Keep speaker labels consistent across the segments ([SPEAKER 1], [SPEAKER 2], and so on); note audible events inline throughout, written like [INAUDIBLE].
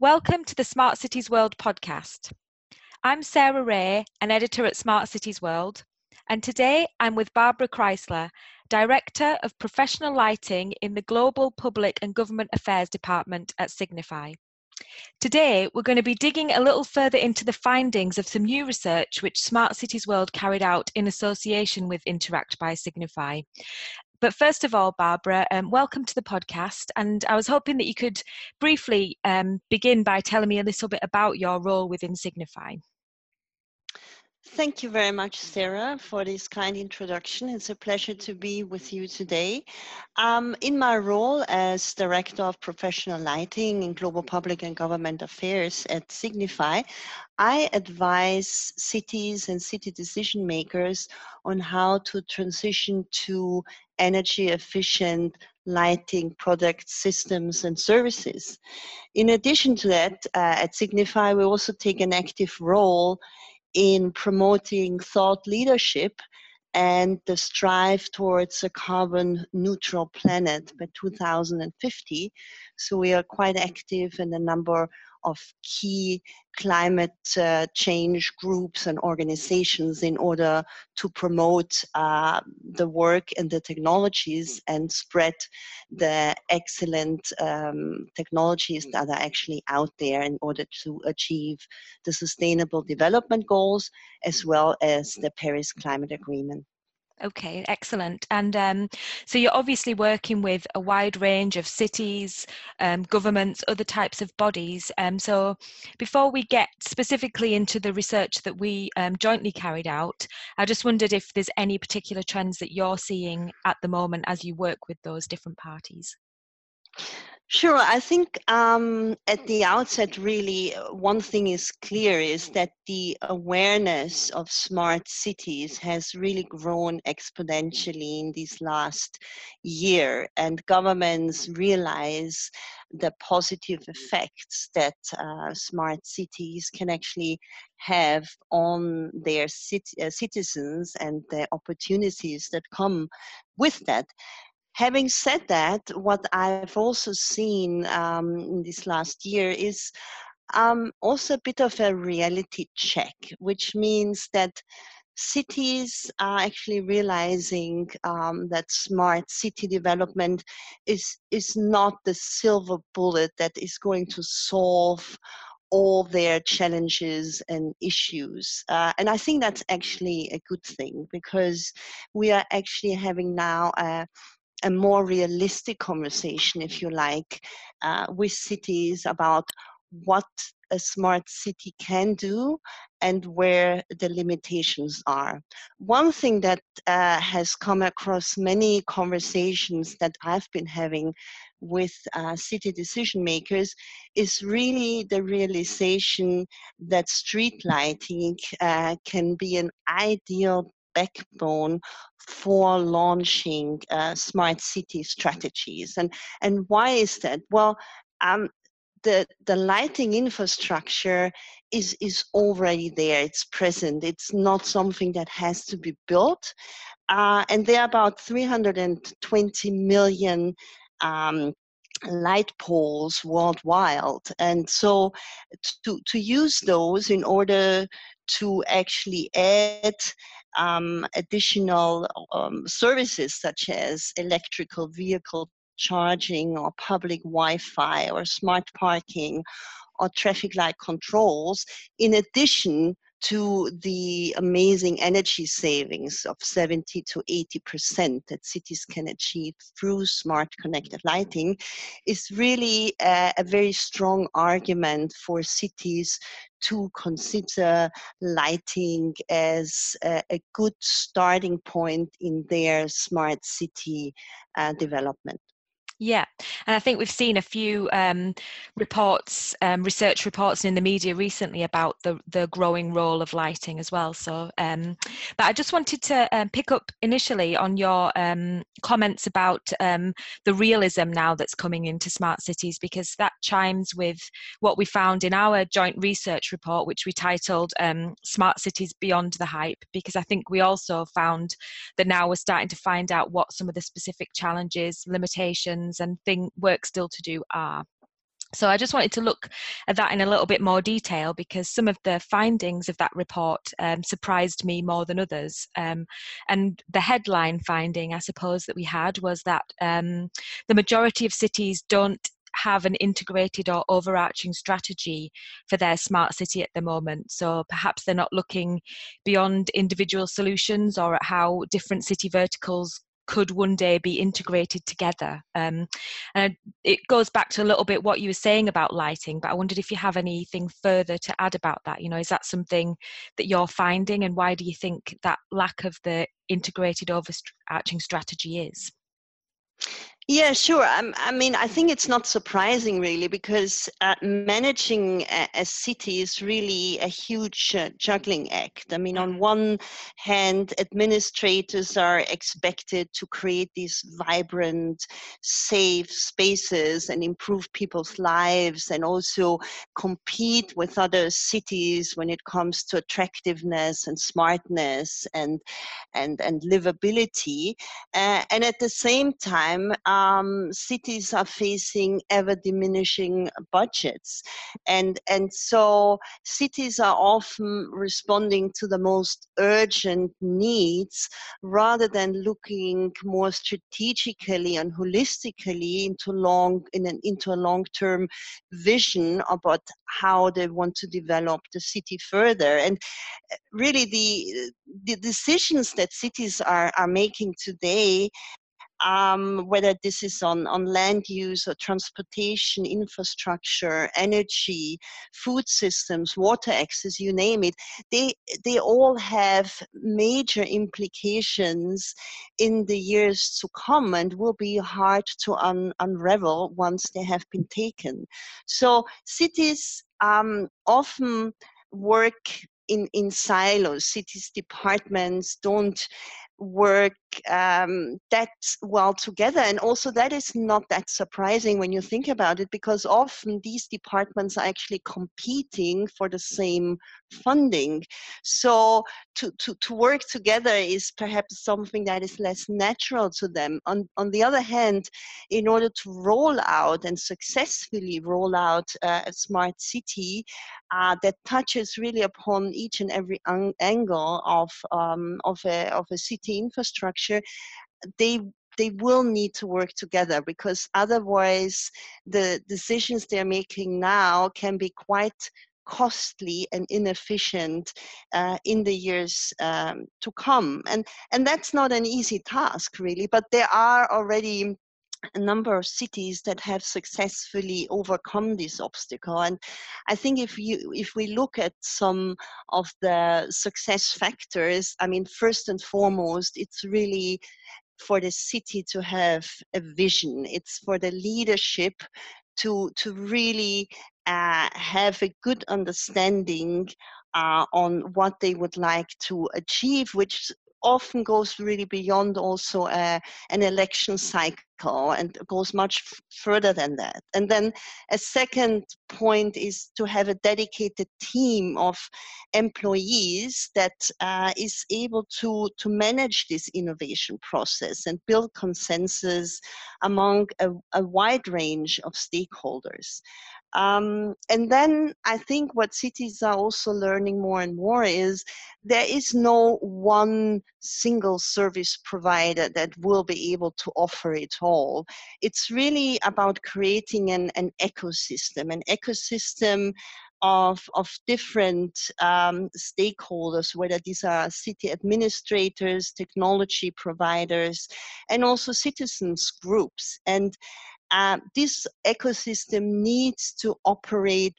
[SPEAKER 1] Welcome to the Smart Cities World podcast. I'm Sarah Wray, an editor at Smart Cities World, and today I'm with Barbara Kreissler, Director of Professional Lighting in the Global Public and Government Affairs Department at Signify. Today, we're going to be digging a little further into the findings of some new research which Smart Cities World carried out in association with Interact by Signify. But first of all, Barbara, um, welcome to the podcast. And I was hoping that you could briefly um, begin by telling me a little bit about your role within Signify.
[SPEAKER 2] Thank you very much, Sarah, for this kind introduction. It's a pleasure to be with you today. Um, in my role as Director of Professional Lighting in Global Public and Government Affairs at Signify, I advise cities and city decision makers on how to transition to energy efficient lighting products, systems, and services. In addition to that, uh, at Signify, we also take an active role in promoting thought leadership and the strive towards a carbon neutral planet by 2050. So we are quite active in a number of key climate uh, change groups and organizations in order to promote uh, the work and the technologies and spread the excellent um, technologies that are actually out there in order to achieve the sustainable development goals as well as the Paris Climate Agreement.
[SPEAKER 1] Okay, excellent. And um, so you're obviously working with a wide range of cities, um, governments, other types of bodies. Um, so before we get specifically into the research that we um, jointly carried out, I just wondered if there's any particular trends that you're seeing at the moment as you work with those different parties.
[SPEAKER 2] Sure. I think um, at the outset, really, uh, one thing is clear is that the awareness of smart cities has really grown exponentially in this last year, and governments realize the positive effects that uh, smart cities can actually have on their cit- uh, citizens and the opportunities that come with that having said that, what I've also seen um, in this last year is um, also a bit of a reality check, which means that cities are actually realizing um, that smart city development is is not the silver bullet that is going to solve all their challenges and issues. Uh, and I think that's actually a good thing because we are actually having now a, a more realistic conversation, if you like, uh, with cities about what a smart city can do and where the limitations are. One thing that uh, has come across many conversations that I've been having with uh, city decision makers is really the realization that street lighting uh, can be an ideal backbone for launching uh, smart city strategies. And, and why is that? Well, um, the, the lighting infrastructure is, is already there, it's present, it's not something that has to be built. Uh, and there are about 320 million um, light poles worldwide. And so to, to use those in order to actually add um, additional um, services such as electrical vehicle charging or public Wi-Fi or smart parking or traffic light controls in addition to the amazing energy savings of 70 to 80% that cities can achieve through smart connected lighting is really a, a very strong argument for cities to consider lighting as a, a good starting point in their smart city uh, development.
[SPEAKER 1] Yeah, and I think we've seen a few um, reports, um, research reports in the media recently about the the growing role of lighting as well. So, um, but I just wanted to um, pick up initially on your um, comments about um, the realism now that's coming into smart cities because that chimes with what we found in our joint research report, which we titled "Smart Cities Beyond the Hype." Because I think we also found that now we're starting to find out what some of the specific challenges, limitations and thing work still to do are. So I just wanted to look at that in a little bit more detail because some of the findings of that report um, surprised me more than others. Um, and the headline finding, I suppose, that we had was that um, the majority of cities don't have an integrated or overarching strategy for their smart city at the moment. So perhaps they're not looking beyond individual solutions or at how different city verticals could one day be integrated together. Um, and it goes back to a little bit what you were saying about lighting, but I wondered if you have anything further to add about that. You know, is that something that you're finding, and why do you think that lack of the integrated overarching strategy is?
[SPEAKER 2] Yeah, sure. Um, I mean, I think it's not surprising really because uh, managing a, a, city is really a huge uh, juggling act. I mean, on mm-hmm. one hand, administrators are expected to create these vibrant, safe spaces and improve people's lives and also compete with other cities when it comes to attractiveness and smartness and and and livability. Uh, and at the same time, um, cities are facing ever diminishing budgets. And, and so cities are often responding to the most urgent needs rather than looking more strategically and holistically into long in an, into a long-term vision about how they want to develop the city further. And uh, really the the decisions that cities are, are making today um, whether this is on, on land use or transportation, infrastructure, energy, food systems, water access, you name it, they, they all have major implications in the years to come and will be hard to un, unravel once they have been taken. So cities um, often work in, in silos. Cities departments don't work um, that well together. And also, that is not that surprising when you think about it, because often these departments are actually competing for the same funding. So, to, to, to work together is perhaps something that is less natural to them. On, on the other hand, in order to roll out and successfully roll out uh, a smart city uh, that touches really upon each and every angle of, um, of, a, of a city infrastructure, they they will need to work together because otherwise the decisions they're making now can be quite costly and inefficient uh, in the years um, to come. And and that's not an easy task really but there are already a number of cities that have successfully overcome this obstacle. And i think if you if we look at some of the success factors i mean first and foremost it's really for the city to have a vision. It's for the leadership to to really have a good understanding uh, on what they would like to achieve, which often goes really beyond also uh, an election cycle and goes much further than that. And then a second point is to have a dedicated team of employees that uh, is able to, to manage this innovation process and build consensus among a, a wide range of stakeholders. Um, and then I think what cities are also learning more and more is there is no one single service provider that will be able to offer it all. It's really about creating an, an ecosystem, an ecosystem of, of different um, stakeholders, whether these are city administrators, technology providers, and also citizens groups. And uh, this ecosystem needs to operate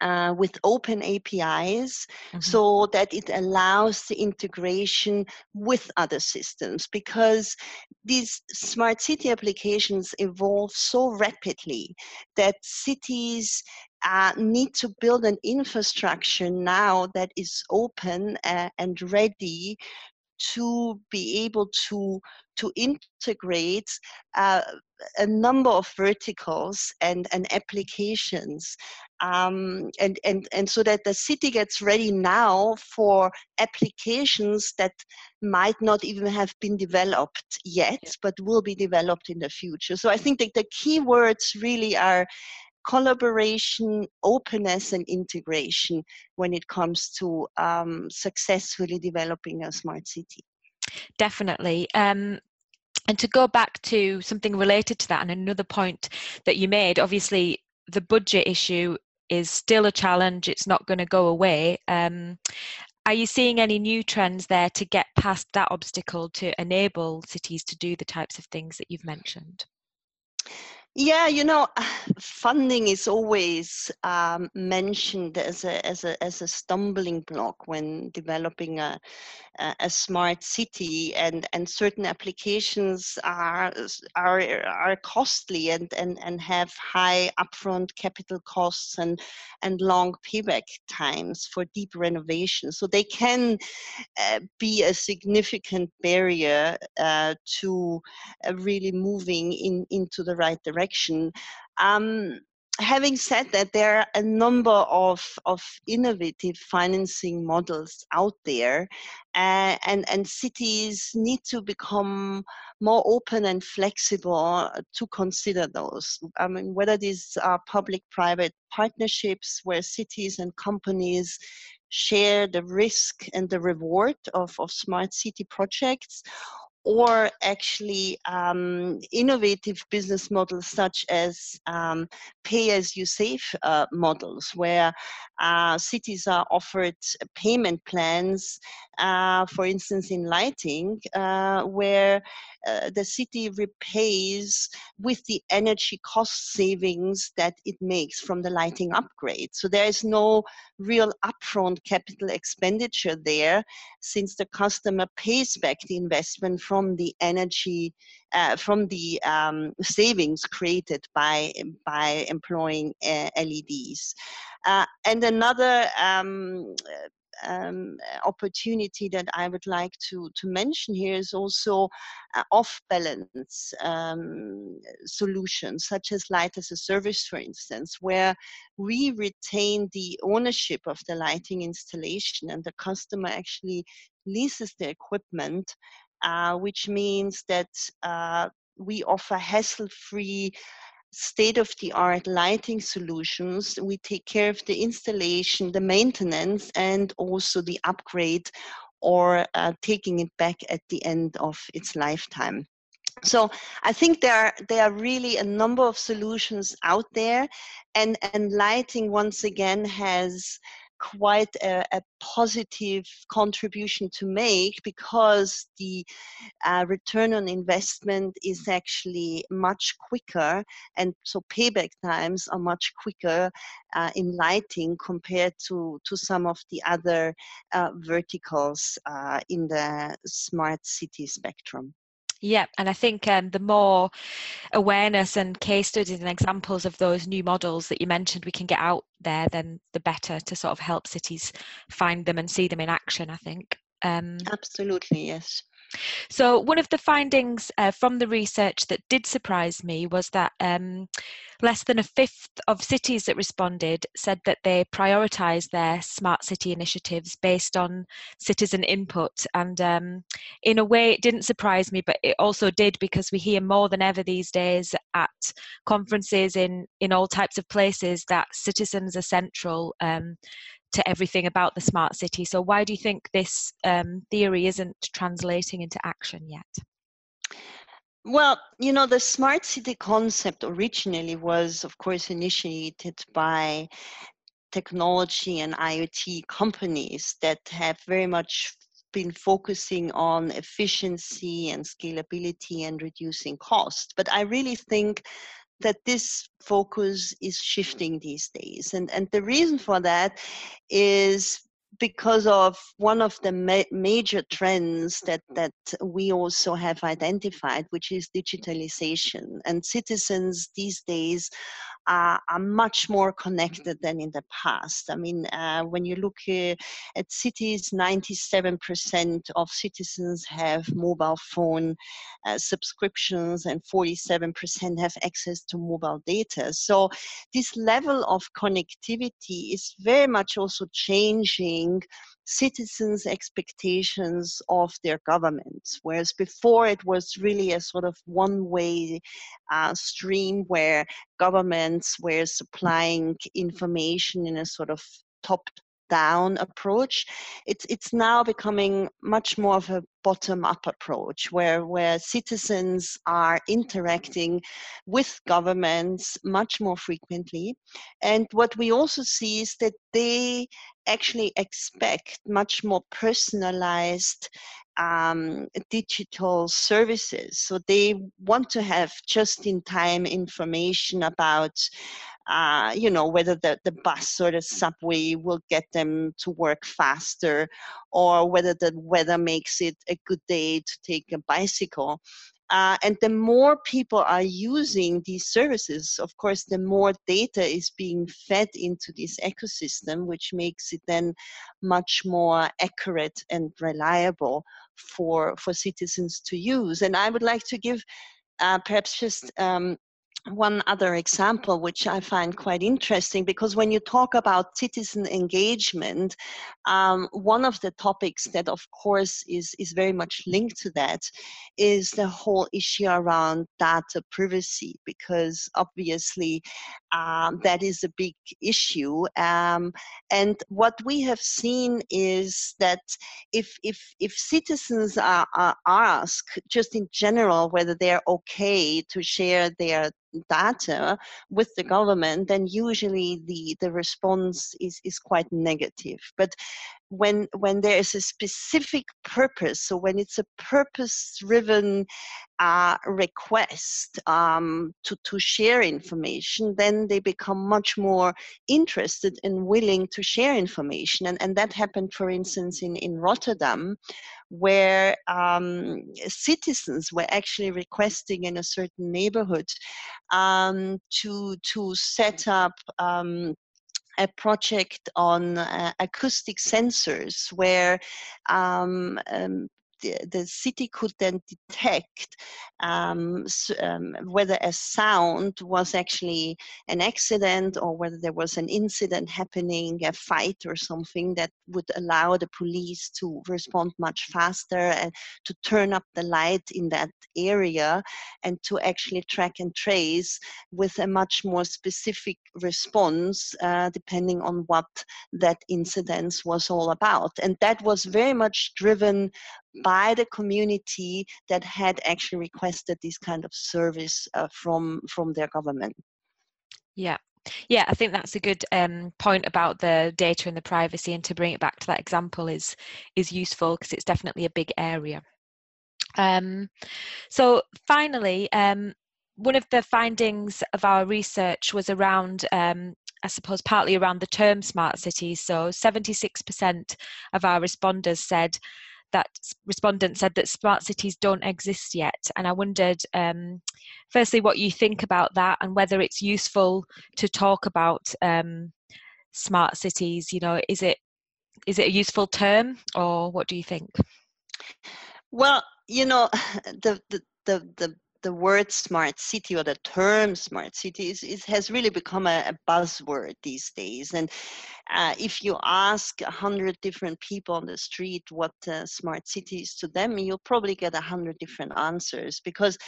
[SPEAKER 2] uh, with open APIs mm-hmm. so that it allows the integration with other systems because these smart city applications evolve so rapidly that cities uh, need to build an infrastructure now that is open uh, and ready to be able to to integrate uh, a number of verticals and, and applications um, and, and, and so that the city gets ready now for applications that might not even have been developed yet but will be developed in the future so i think that the key words really are collaboration, openness, and integration when it comes to um, successfully developing a smart city.
[SPEAKER 1] Definitely. Um, and to go back to something related to that, and another point that you made, obviously, the budget issue is still a challenge. It's not going to go away. Um, are you seeing any new trends there to get past that obstacle to enable cities to do the types of things that you've mentioned?
[SPEAKER 2] Yeah, you know, [SIGHS] funding is always um, mentioned as a, as, a, as a stumbling block when developing a, a smart city and, and certain applications are, are, are costly and, and, and have high upfront capital costs and, and long payback times for deep renovation. So they can uh, be a significant barrier uh, to uh, really moving in, into the right direction. Um, having said that, there are a number of, of innovative financing models out there, uh, and, and cities need to become more open and flexible to consider those. I mean, whether these are public private partnerships where cities and companies share the risk and the reward of, of smart city projects or actually um, innovative business models such as um, pay as you save uh, models, where uh, cities are offered payment plans, uh, for instance, in lighting, uh, where uh, the city repays with the energy cost savings that it makes from the lighting upgrade. So there is no real upfront capital expenditure there since the customer pays back the investment from the energy, uh, from the um, savings created by, by employing uh, LEDs. Uh, and another um, um, opportunity that I would like to, to mention here is also uh, off balance um, solutions, such as light as a service, for instance, where we retain the ownership of the lighting installation and the customer actually leases the equipment, uh, which means that uh, we offer hassle free state of the art lighting solutions. We take care of the installation, the maintenance, and also the upgrade or uh, taking it back at the end of its lifetime. So I think there are, there are really a number of solutions out there, and, and lighting once again has quite a, a, positive contribution to make because the uh, return on investment is actually much quicker and so payback times are much quicker uh, in lighting compared to, to some of the other uh, verticals uh, in the smart city spectrum.
[SPEAKER 1] Yeah, and I think um, the more awareness and case studies and examples of those new models that you mentioned we can get out there, then the better to sort of help cities find them and see them in action, I think.
[SPEAKER 2] Um, Absolutely, yes.
[SPEAKER 1] So, one of the findings uh, from the research that did surprise me was that um, less than a fifth of cities that responded said that they prioritise their smart city initiatives based on citizen input. And um, in a way, it didn't surprise me, but it also did because we hear more than ever these days at conferences in, in all types of places that citizens are central um, to everything about the smart city. So, why do you think this um, theory isn't translating into action yet?
[SPEAKER 2] Well, you know, the smart city concept originally was, of course, initiated by technology and IoT companies that have very much been focusing on efficiency and scalability and reducing cost. But I really think that this focus is shifting these days. And, and the reason for that is because of one of the ma- major trends that, that we also have identified, which is digitalization. And citizens these days are, much more connected than in the past. I mean, uh, when you look uh, at cities, 97% of citizens have mobile phone uh, subscriptions and 47% have access to mobile data. So this level of connectivity is very much also changing citizens' expectations of their governments. Whereas before it was really a sort of one way uh, stream where governments were supplying information in a sort of top down approach it's it's now becoming much more of a bottom up approach where where citizens are interacting with governments much more frequently. And what we also see is that they actually expect much more personalized um, digital services. So they want to have just in time information about uh, you know, whether the, the bus or the subway will get them to work faster or whether the weather makes it a good day to take a bicycle. Uh, and the more people are using these services, of course, the more data is being fed into this ecosystem, which makes it then much more accurate and reliable for, for citizens to use. And I would like to give uh, perhaps just um, one other example, which I find quite interesting, because when you talk about citizen engagement, um, one of the topics that, of course, is, is very much linked to that is the whole issue around data privacy, because obviously um, that is a big issue. Um, and what we have seen is that if, if, if citizens are, are asked, just in general, whether they're okay to share their data with the government, then usually the, the response is, is quite negative. But when when there is a specific purpose, so when it's a purpose-driven uh, request um, to to share information, then they become much more interested and willing to share information. And and that happened, for instance, in in Rotterdam, where um, citizens were actually requesting in a certain neighborhood um, to to set up um, a project on uh, acoustic sensors where um, um, the, city could then detect um, um, whether a sound was actually an accident or whether there was an incident happening, a fight or something that would allow the police to respond much faster and to turn up the light in that area and to actually track and trace with a much more specific response uh, depending on what that incident was all about. And that was very much driven by the community that had actually requested this kind of service uh, from from their government.
[SPEAKER 1] Yeah. Yeah, I think that's a good um, point about the data and the privacy, and to bring it back to that example is is useful because it's definitely a big area. Um, so finally, um, one of the findings of our research was around um, I suppose partly around the term smart cities. So 76% of our responders said that respondent said that smart cities don't exist yet. And I wondered, um, firstly, what you think about that and whether it's useful to talk about um, smart cities. You know, is it is it a useful term, or what do you think?
[SPEAKER 2] Well, you know, [LAUGHS] the the the, the the word smart city or the term smart city is, is has really become a, a, buzzword these days. And uh, if you ask a hundred different people on the street what uh, smart city is to them, you'll probably get a hundred different answers because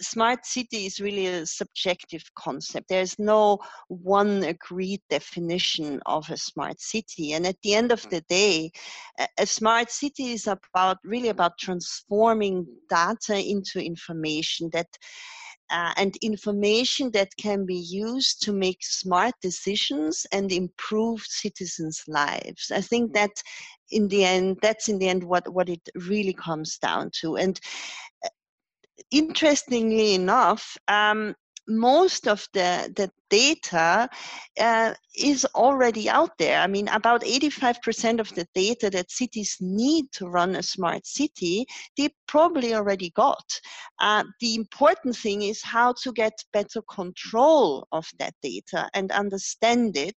[SPEAKER 2] smart city is really a subjective concept. There's no one agreed definition of a smart city. And at the end of the day, a smart city is about really about transforming data into information that uh, and information that can be used to make smart decisions and improve citizens' lives. I think that in the end, that's in the end what, what it really comes down to. And interestingly enough, um, most of the, the data uh, is already out there. I mean, about 85% of the data that cities need to run a smart city, they probably already got. Uh, the important thing is how to get better control of that data and understand it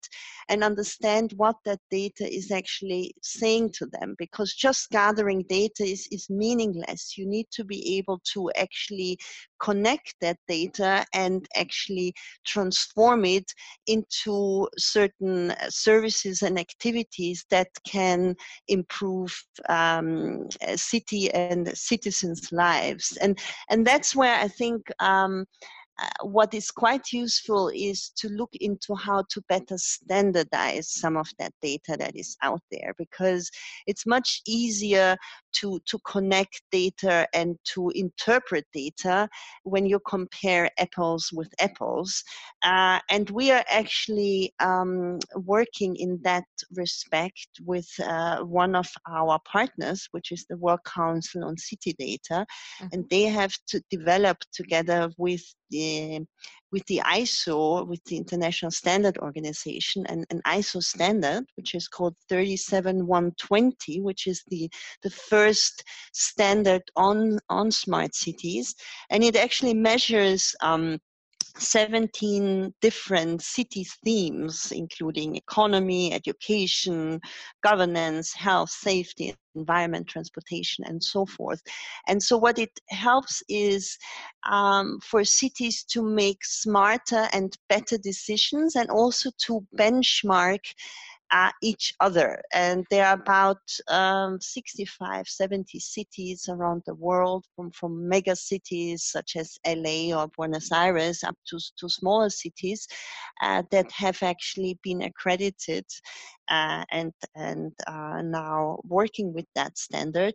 [SPEAKER 2] and understand what that data is actually saying to them because just gathering data is, is meaningless. You need to be able to actually connect that data and actually transform transform it into certain uh, services and activities that can improve um, city and citizens' lives. And, and that's where I think um, uh, what is quite useful is to look into how to better standardize some of that data that is out there because it's much easier to, to connect data and to interpret data when you compare apples with apples. Uh, and we are actually um, working in that respect with uh, one of our partners, which is the World Council on City Data. Mm-hmm. And they have to develop together with the with the ISO, with the International Standard Organization, and an ISO standard, which is called 37120, which is the, the first standard on, on smart cities. And it actually measures um, 17 different city themes, including economy, education, governance, health, safety, environment, transportation, and so forth. And so, what it helps is um, for cities to make smarter and better decisions and also to benchmark uh, each other. And there are about um, 65, 70 cities around the world, from, from mega cities such as LA or Buenos Aires up to, to smaller cities uh, that have actually been accredited uh, and, and are now working with that standard.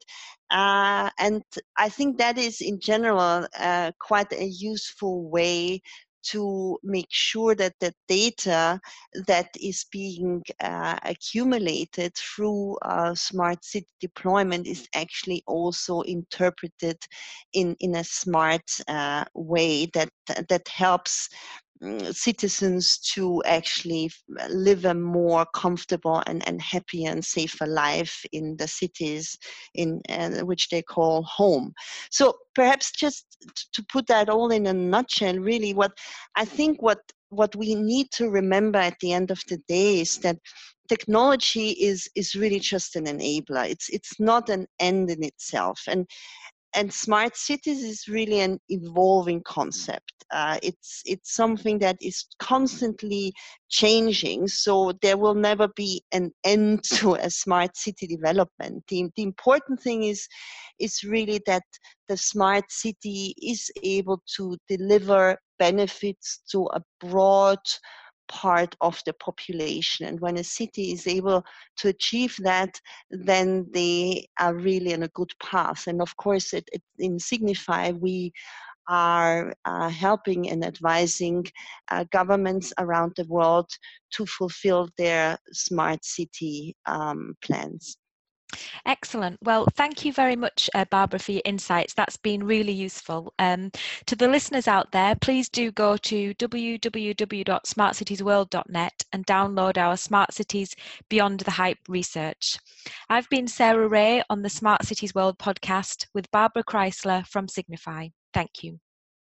[SPEAKER 2] Uh, and I think that is, in general, uh, quite a useful way to make sure that the data that is being uh, accumulated through uh, smart city deployment is actually also interpreted in, in a smart uh, way that that helps citizens to actually live a more comfortable and, and happy and safer life in the cities in uh, which they call home. So perhaps just to put that all in a nutshell, really what I think what what we need to remember at the end of the day is that technology is is really just an enabler it's it's not an end in itself and and smart cities is really an evolving concept. Uh, it's it's something that is constantly changing. So there will never be an end [LAUGHS] to a smart city development. The, the important thing is is really that the smart city is able to deliver benefits to a broad part of the population. And when a city is able to achieve that, then they are really on a good path. And of course, it, it in Signify, we are uh, helping and advising uh, governments around the world to fulfill their smart city um, plans.
[SPEAKER 1] Excellent. Well, thank you very much, uh, Barbara, for your insights. That's been really useful. Um, to the listeners out there, please do go to www.smartcitiesworld.net and download our Smart Cities Beyond the Hype research. I've been Sarah Wray on the Smart Cities World podcast with Barbara Kreissler from Signify. Thank you.